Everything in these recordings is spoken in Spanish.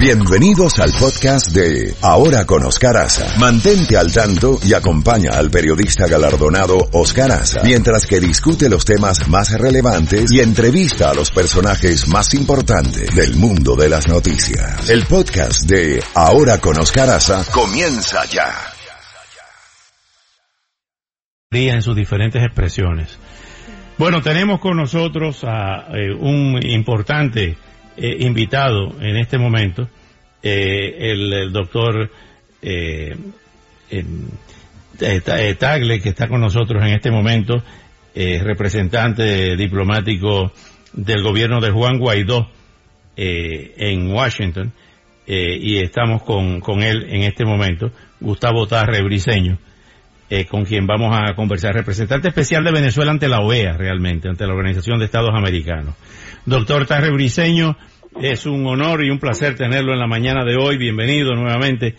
Bienvenidos al podcast de Ahora con Oscar Aza. Mantente al tanto y acompaña al periodista galardonado Oscar Aza mientras que discute los temas más relevantes y entrevista a los personajes más importantes del mundo de las noticias. El podcast de Ahora con Oscar Aza comienza ya. En sus diferentes expresiones. Bueno, tenemos con nosotros a eh, un importante eh, invitado en este momento, eh, el, doctor eh, Tagle, que está con nosotros en este momento, representante diplomático del gobierno de Juan Guaidó en Washington, y estamos con, con él en este momento, Gustavo Tarre Briseño. Con quien vamos a conversar, representante especial de Venezuela ante la OEA, realmente, ante la Organización de Estados Americanos. Doctor Tarre Briseño, es un honor y un placer tenerlo en la mañana de hoy. Bienvenido nuevamente.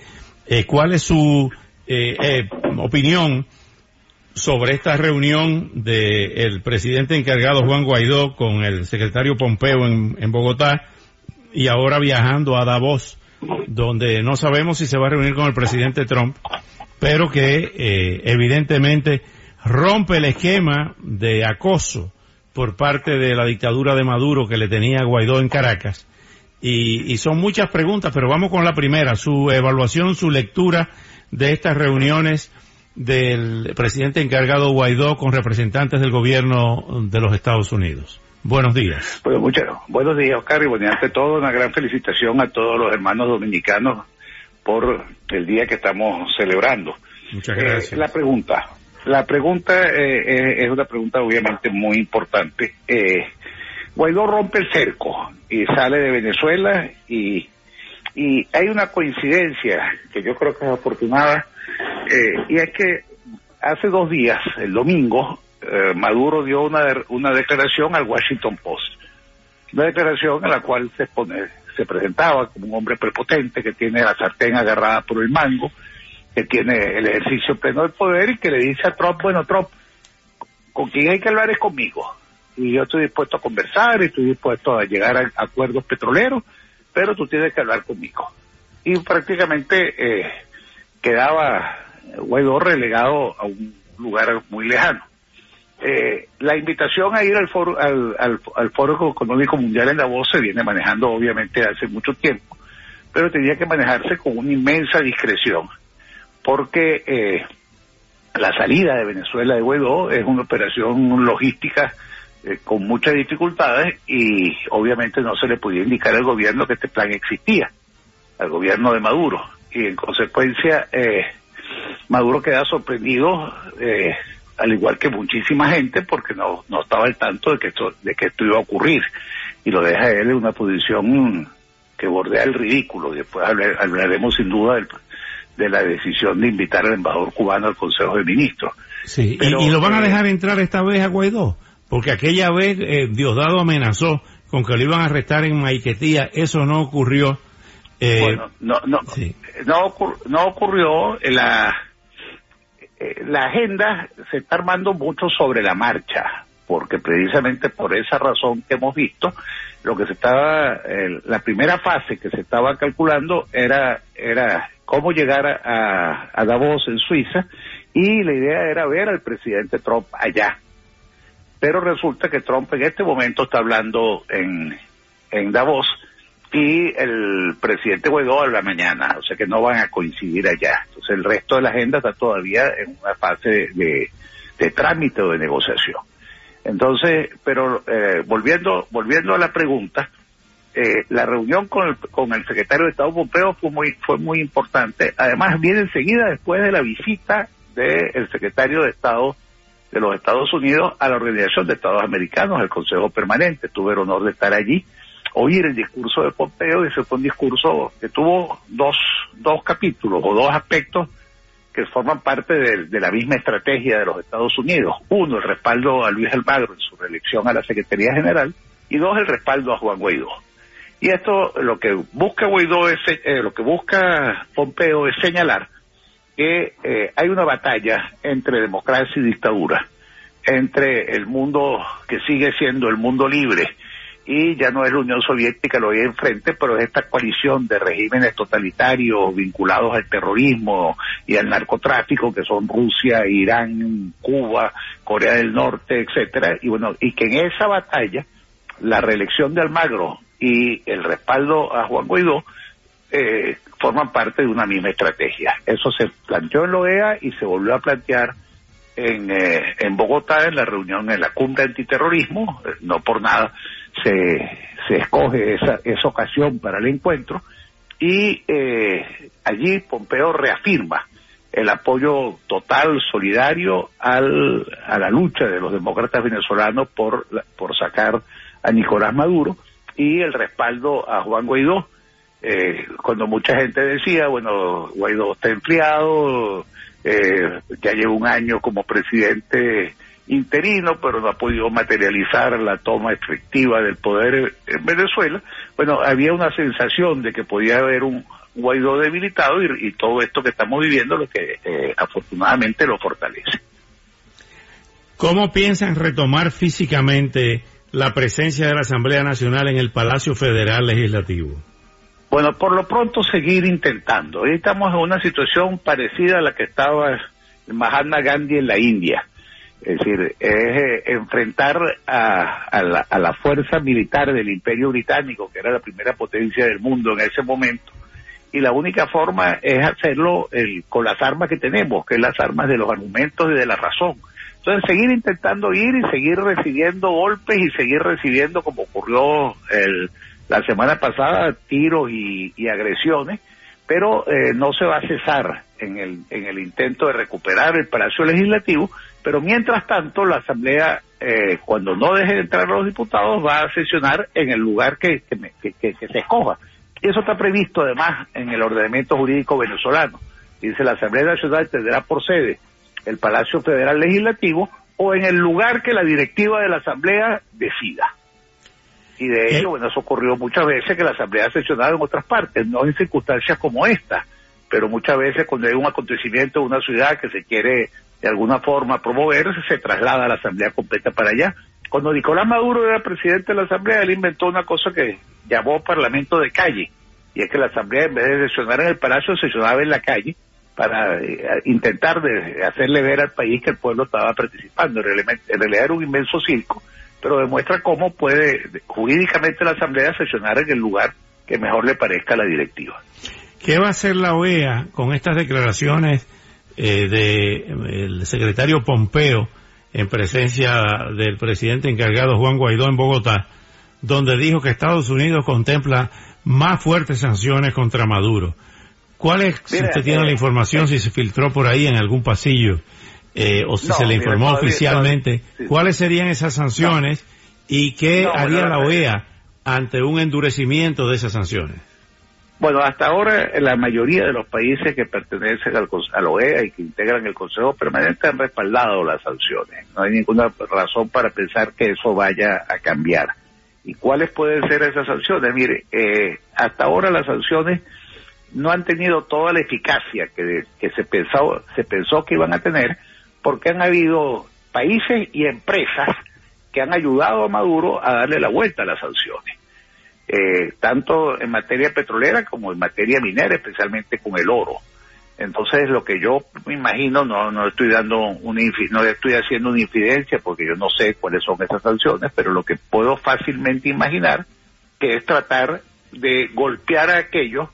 Eh, ¿Cuál es su eh, eh, opinión sobre esta reunión del presidente encargado Juan Guaidó con el secretario Pompeo en, Bogotá y ahora viajando a Davos, donde no sabemos si se va a reunir con el presidente Trump, pero que evidentemente rompe el esquema de acoso por parte de la dictadura de Maduro que le tenía Guaidó en Caracas. Y, son muchas preguntas, pero vamos con la primera, su evaluación, su lectura de estas reuniones del presidente encargado Guaidó con representantes del gobierno de los Estados Unidos. Buenos días. Pues muchas, buenos días, Oscar, y bueno, ante todo una gran felicitación a todos los hermanos dominicanos por el día que estamos celebrando. Muchas gracias. Eh, la pregunta, la pregunta eh, eh, es una pregunta obviamente muy importante. Eh, Guaidó rompe el cerco y sale de Venezuela y, y hay una coincidencia que yo creo que es afortunada y es que hace dos días, el domingo, Maduro dio una, una declaración al Washington Post. Una declaración en la cual se, expone, se presentaba como un hombre prepotente que tiene la sartén agarrada por el mango que tiene el ejercicio pleno del poder y que le dice a Trump, bueno, Trump, con quien hay que hablar es conmigo. Y yo estoy dispuesto a conversar, estoy dispuesto a llegar a acuerdos petroleros, pero tú tienes que hablar conmigo. Y prácticamente eh, quedaba Guaidó relegado a un lugar muy lejano. Eh, la invitación a ir al foro, al, Foro Económico Mundial en Davos se viene manejando obviamente hace mucho tiempo, pero tenía que manejarse con una inmensa discreción porque eh, la salida de Venezuela de Guaidó es una operación logística eh, con muchas dificultades y obviamente no se le podía indicar al gobierno que este plan existía, al gobierno de Maduro. Y en consecuencia, eh, Maduro queda sorprendido, al igual que muchísima gente, porque no, no estaba al tanto de que, esto, de que esto iba a ocurrir. Y lo deja él en una posición que bordea el ridículo. Después hablaremos sin duda del, de la decisión de invitar al embajador cubano al Consejo de Ministros. Sí, y, lo van a dejar entrar esta vez a Guaidó, porque aquella vez eh, Diosdado amenazó con que lo iban a arrestar en Maiquetía, eso no ocurrió. Eh, bueno, no, no, no, no ocurrió, la, eh, la agenda se está armando mucho sobre la marcha, porque precisamente por esa razón que hemos visto, lo que se estaba, la primera fase que se estaba calculando era, era cómo llegar a, Davos en Suiza y la idea era ver al presidente Trump allá. Pero resulta que Trump en este momento está hablando en, en Davos y el presidente Guaidó habla mañana, o sea que no van a coincidir allá. Entonces el resto de la agenda está todavía en una fase de, de, trámite o de negociación. Entonces, pero eh, volviendo volviendo a la pregunta, eh, la reunión con el, con el secretario de Estado Pompeo fue muy, fue muy importante. Además, viene enseguida después de la visita del secretario de Estado de los Estados Unidos a la Organización de Estados Americanos, al Consejo Permanente. Tuve el honor de estar allí, oír el discurso de Pompeo, y ese fue un discurso que tuvo dos, dos capítulos o dos aspectos que forman parte de, de, la misma estrategia de los Estados Unidos. Uno, el respaldo a Luis Almagro en su reelección a la Secretaría General, y dos, el respaldo a Juan Guaidó. Y esto lo que busca Guaidó es, eh, lo que busca Pompeo es señalar que eh, hay una batalla entre democracia y dictadura, entre el mundo que sigue siendo el mundo libre y ya no es la Unión Soviética lo hay enfrente, pero es esta coalición de regímenes totalitarios vinculados al terrorismo y al narcotráfico que son Rusia, Irán, Cuba, Corea del Norte, etcétera, y bueno, y que en esa batalla la reelección de Almagro y el respaldo a Juan Guaidó eh, forman parte de una misma estrategia. Eso se planteó en la OEA y se volvió a plantear en, eh, en Bogotá en la reunión en la cumbre antiterrorismo, no por nada se, se escoge esa, esa ocasión para el encuentro y eh, allí Pompeo reafirma el apoyo total, solidario al, a la lucha de los demócratas venezolanos por, por sacar a Nicolás Maduro y el respaldo a Juan Guaidó. Eh, cuando mucha gente decía, bueno, Guaidó está enfriado, eh, ya lleva un año como presidente interino, pero no ha podido materializar la toma efectiva del poder en Venezuela. Bueno, había una sensación de que podía haber un Guaidó debilitado y, todo esto que estamos viviendo lo que eh, afortunadamente lo fortalece. ¿Cómo piensan retomar físicamente la presencia de la Asamblea Nacional en el Palacio Federal Legislativo? Bueno, por lo pronto seguir intentando. Hoy estamos en una situación parecida a la que estaba Mahatma Gandhi en la India. Es decir, es eh, enfrentar a, la, a, la, fuerza militar del Imperio Británico, que era la primera potencia del mundo en ese momento, y la única forma es hacerlo el, con las armas que tenemos, que es las armas de los argumentos y de la razón. Entonces, seguir intentando ir y seguir recibiendo golpes y seguir recibiendo, como ocurrió el, la semana pasada, tiros y, agresiones, pero eh, no se va a cesar en el, en el intento de recuperar el Palacio Legislativo, pero mientras tanto la Asamblea, eh, cuando no deje de entrar los diputados, va a sesionar en el lugar que, que, que se escoja. Eso está previsto además en el ordenamiento jurídico venezolano. Dice la Asamblea Nacional tendrá por sede el Palacio Federal Legislativo o en el lugar que la directiva de la Asamblea decida. Y de hecho, bueno, eso ocurrió muchas veces que la Asamblea ha sesionado en otras partes, no en circunstancias como esta, pero muchas veces cuando hay un acontecimiento en una ciudad que se quiere de alguna forma promover, se traslada a la Asamblea completa para allá. Cuando Nicolás Maduro era presidente de la Asamblea, él inventó una cosa que llamó Parlamento de Calle, y es que la Asamblea en vez de sesionar en el Palacio, sesionaba en la calle, para eh, intentar de hacerle ver al país que el pueblo estaba participando. En realidad, era un inmenso circo, pero demuestra cómo puede jurídicamente la Asamblea sesionar en el lugar que mejor le parezca a la directiva. ¿Qué va a hacer la OEA con estas declaraciones eh, del secretario Pompeo en presencia del presidente encargado Juan Guaidó en Bogotá, donde dijo que Estados Unidos contempla más fuertes sanciones contra Maduro? ¿Cuál es, si usted tiene la eh, información, si se filtró por ahí en algún pasillo, eh, o si se le informó oficialmente, cuáles serían esas sanciones y qué haría la OEA ante un endurecimiento de esas sanciones? Bueno, hasta ahora la mayoría de los países que pertenecen al, a la OEA y que integran el Consejo Permanente han respaldado las sanciones. No hay ninguna razón para pensar que eso vaya a cambiar. ¿Y cuáles pueden ser esas sanciones? Mire, eh, hasta ahora las sanciones no han tenido toda la eficacia que, se, pensó, se pensó que iban a tener, porque han habido países y empresas que han ayudado a Maduro a darle la vuelta a las sanciones, eh, tanto en materia petrolera como en materia minera, especialmente con el oro. Entonces, lo que yo me imagino, no, no estoy dando no estoy haciendo una infidencia porque yo no sé cuáles son esas sanciones, pero lo que puedo fácilmente imaginar que es tratar de golpear a aquellos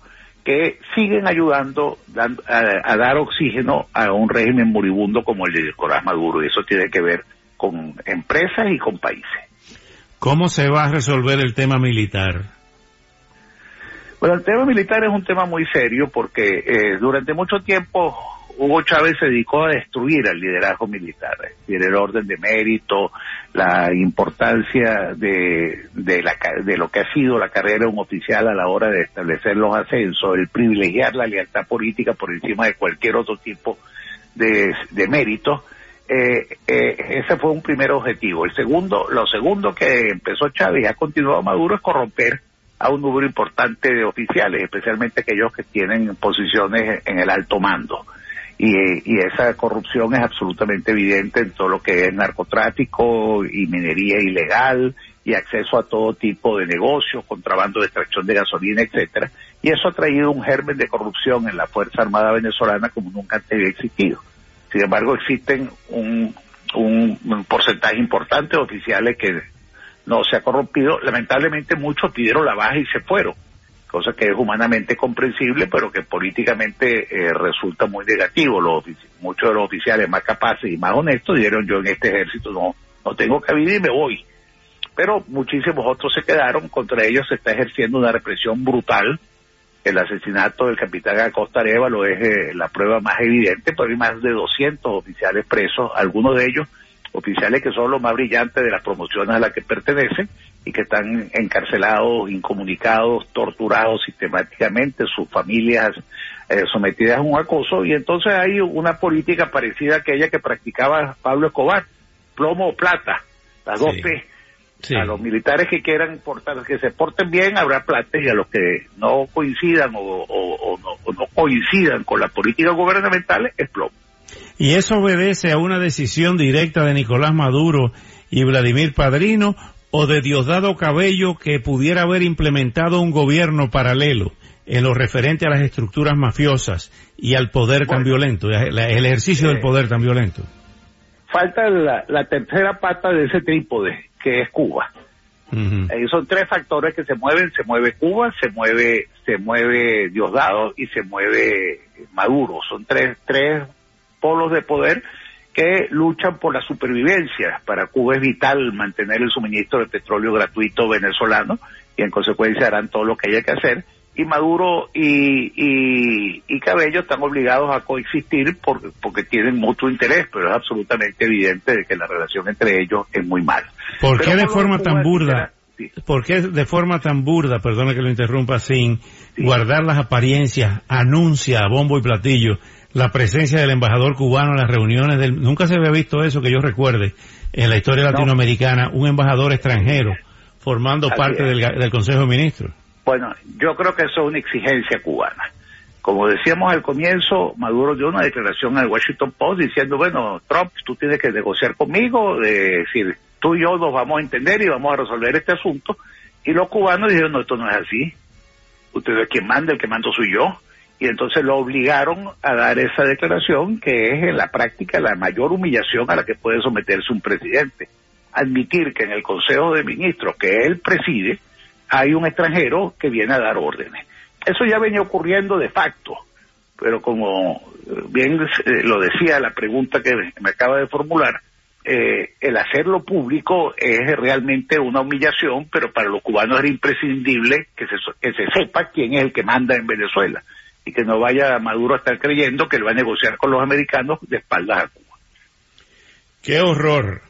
que siguen ayudando a, dar oxígeno a un régimen moribundo como el de Nicolás Maduro. Y eso tiene que ver con empresas y con países. ¿Cómo se va a resolver el tema militar? Bueno, el tema militar es un tema muy serio porque eh, durante mucho tiempo Hugo Chávez se dedicó a destruir al liderazgo militar, el orden de mérito, la importancia de, de, la, de lo que ha sido la carrera de un oficial a la hora de establecer los ascensos, el privilegiar la lealtad política por encima de cualquier otro tipo de, de mérito. Eh, eh, ese fue un primer objetivo. El segundo, lo segundo que empezó Chávez y ha continuado Maduro es corromper a un número importante de oficiales, especialmente aquellos que tienen posiciones en el alto mando y, esa corrupción es absolutamente evidente en todo lo que es narcotráfico y minería ilegal y acceso a todo tipo de negocios, contrabando de extracción de gasolina, etcétera, y eso ha traído un germen de corrupción en la Fuerza Armada venezolana como nunca antes había existido. Sin embargo, existen un, un, porcentaje importante de oficiales que no se ha corrompido. Lamentablemente muchos pidieron la baja y se fueron, cosa que es humanamente comprensible, pero que políticamente eh, resulta muy negativo. Los, muchos de los oficiales más capaces y más honestos dijeron yo en este ejército no, no tengo cabida y me voy pero muchísimos otros se quedaron, contra ellos se está ejerciendo una represión brutal. El asesinato del capitán Acosta Arevalo es eh, la prueba más evidente, pero hay más de 200 oficiales presos, algunos de ellos oficiales que son los más brillantes de las promociones a las que pertenecen y que están encarcelados, incomunicados, torturados sistemáticamente, sus familias eh, sometidas a un acoso. Y entonces hay una política parecida a aquella que practicaba Pablo Escobar, plomo o plata, las dos P a los militares que quieran portar, que se porten bien, habrá plata y a los que no coincidan o, no, coincidan con la política gubernamental, es plomo. ¿Y eso obedece a una decisión directa de Nicolás Maduro y Vladimir Padrino o de Diosdado Cabello que pudiera haber implementado un gobierno paralelo en lo referente a las estructuras mafiosas y al poder tan violento, el, ejercicio del poder tan violento? Falta la, la tercera pata de ese trípode, que es Cuba. son tres factores que se mueven, se mueve Cuba, se mueve, se mueve Diosdado y se mueve Maduro. Son tres, tres polos de poder que luchan por la supervivencia. Para Cuba es vital mantener el suministro de petróleo gratuito venezolano y en consecuencia harán todo lo que haya que hacer y Maduro y, y, Cabello están obligados a coexistir porque, porque tienen mutuo interés, pero es absolutamente evidente de que la relación entre ellos es muy mala. ¿Por qué de forma tan burda? ¿Por qué de forma tan burda, perdona que lo interrumpa, sin guardar las apariencias, anuncia a bombo y platillo la presencia del embajador cubano en las reuniones del... Nunca se había visto eso que yo recuerde en la historia latinoamericana, un embajador extranjero formando parte del, del Consejo de Ministros. Bueno, yo creo que eso es una exigencia cubana. Como decíamos al comienzo, Maduro dio una declaración al Washington Post diciendo, bueno, Trump, tú tienes que negociar conmigo, de decir, tú y yo nos vamos a entender y vamos a resolver este asunto. Y los cubanos dijeron, no, esto no es así. Usted es quien manda, el que mando soy yo. Y entonces lo obligaron a dar esa declaración, que es en la práctica la mayor humillación a la que puede someterse un presidente. Admitir que en el Consejo de Ministros que él preside, hay un extranjero que viene a dar órdenes. Eso ya venía ocurriendo de facto, pero como eh, bien eh, lo decía la pregunta que me acaba de formular, eh, el hacerlo público es realmente una humillación, pero para los cubanos era imprescindible que se, que se sepa quién es el que manda en Venezuela y que no vaya Maduro a estar creyendo que él va a negociar con los americanos de espaldas a Cuba. Qué horror.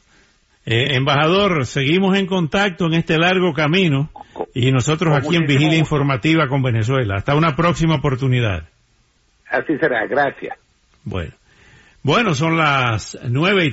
Embajador, seguimos en contacto en este largo camino y nosotros aquí en Vigilia Informativa con Venezuela. Hasta una próxima oportunidad. Así será, gracias. Bueno. Bueno, son las nueve y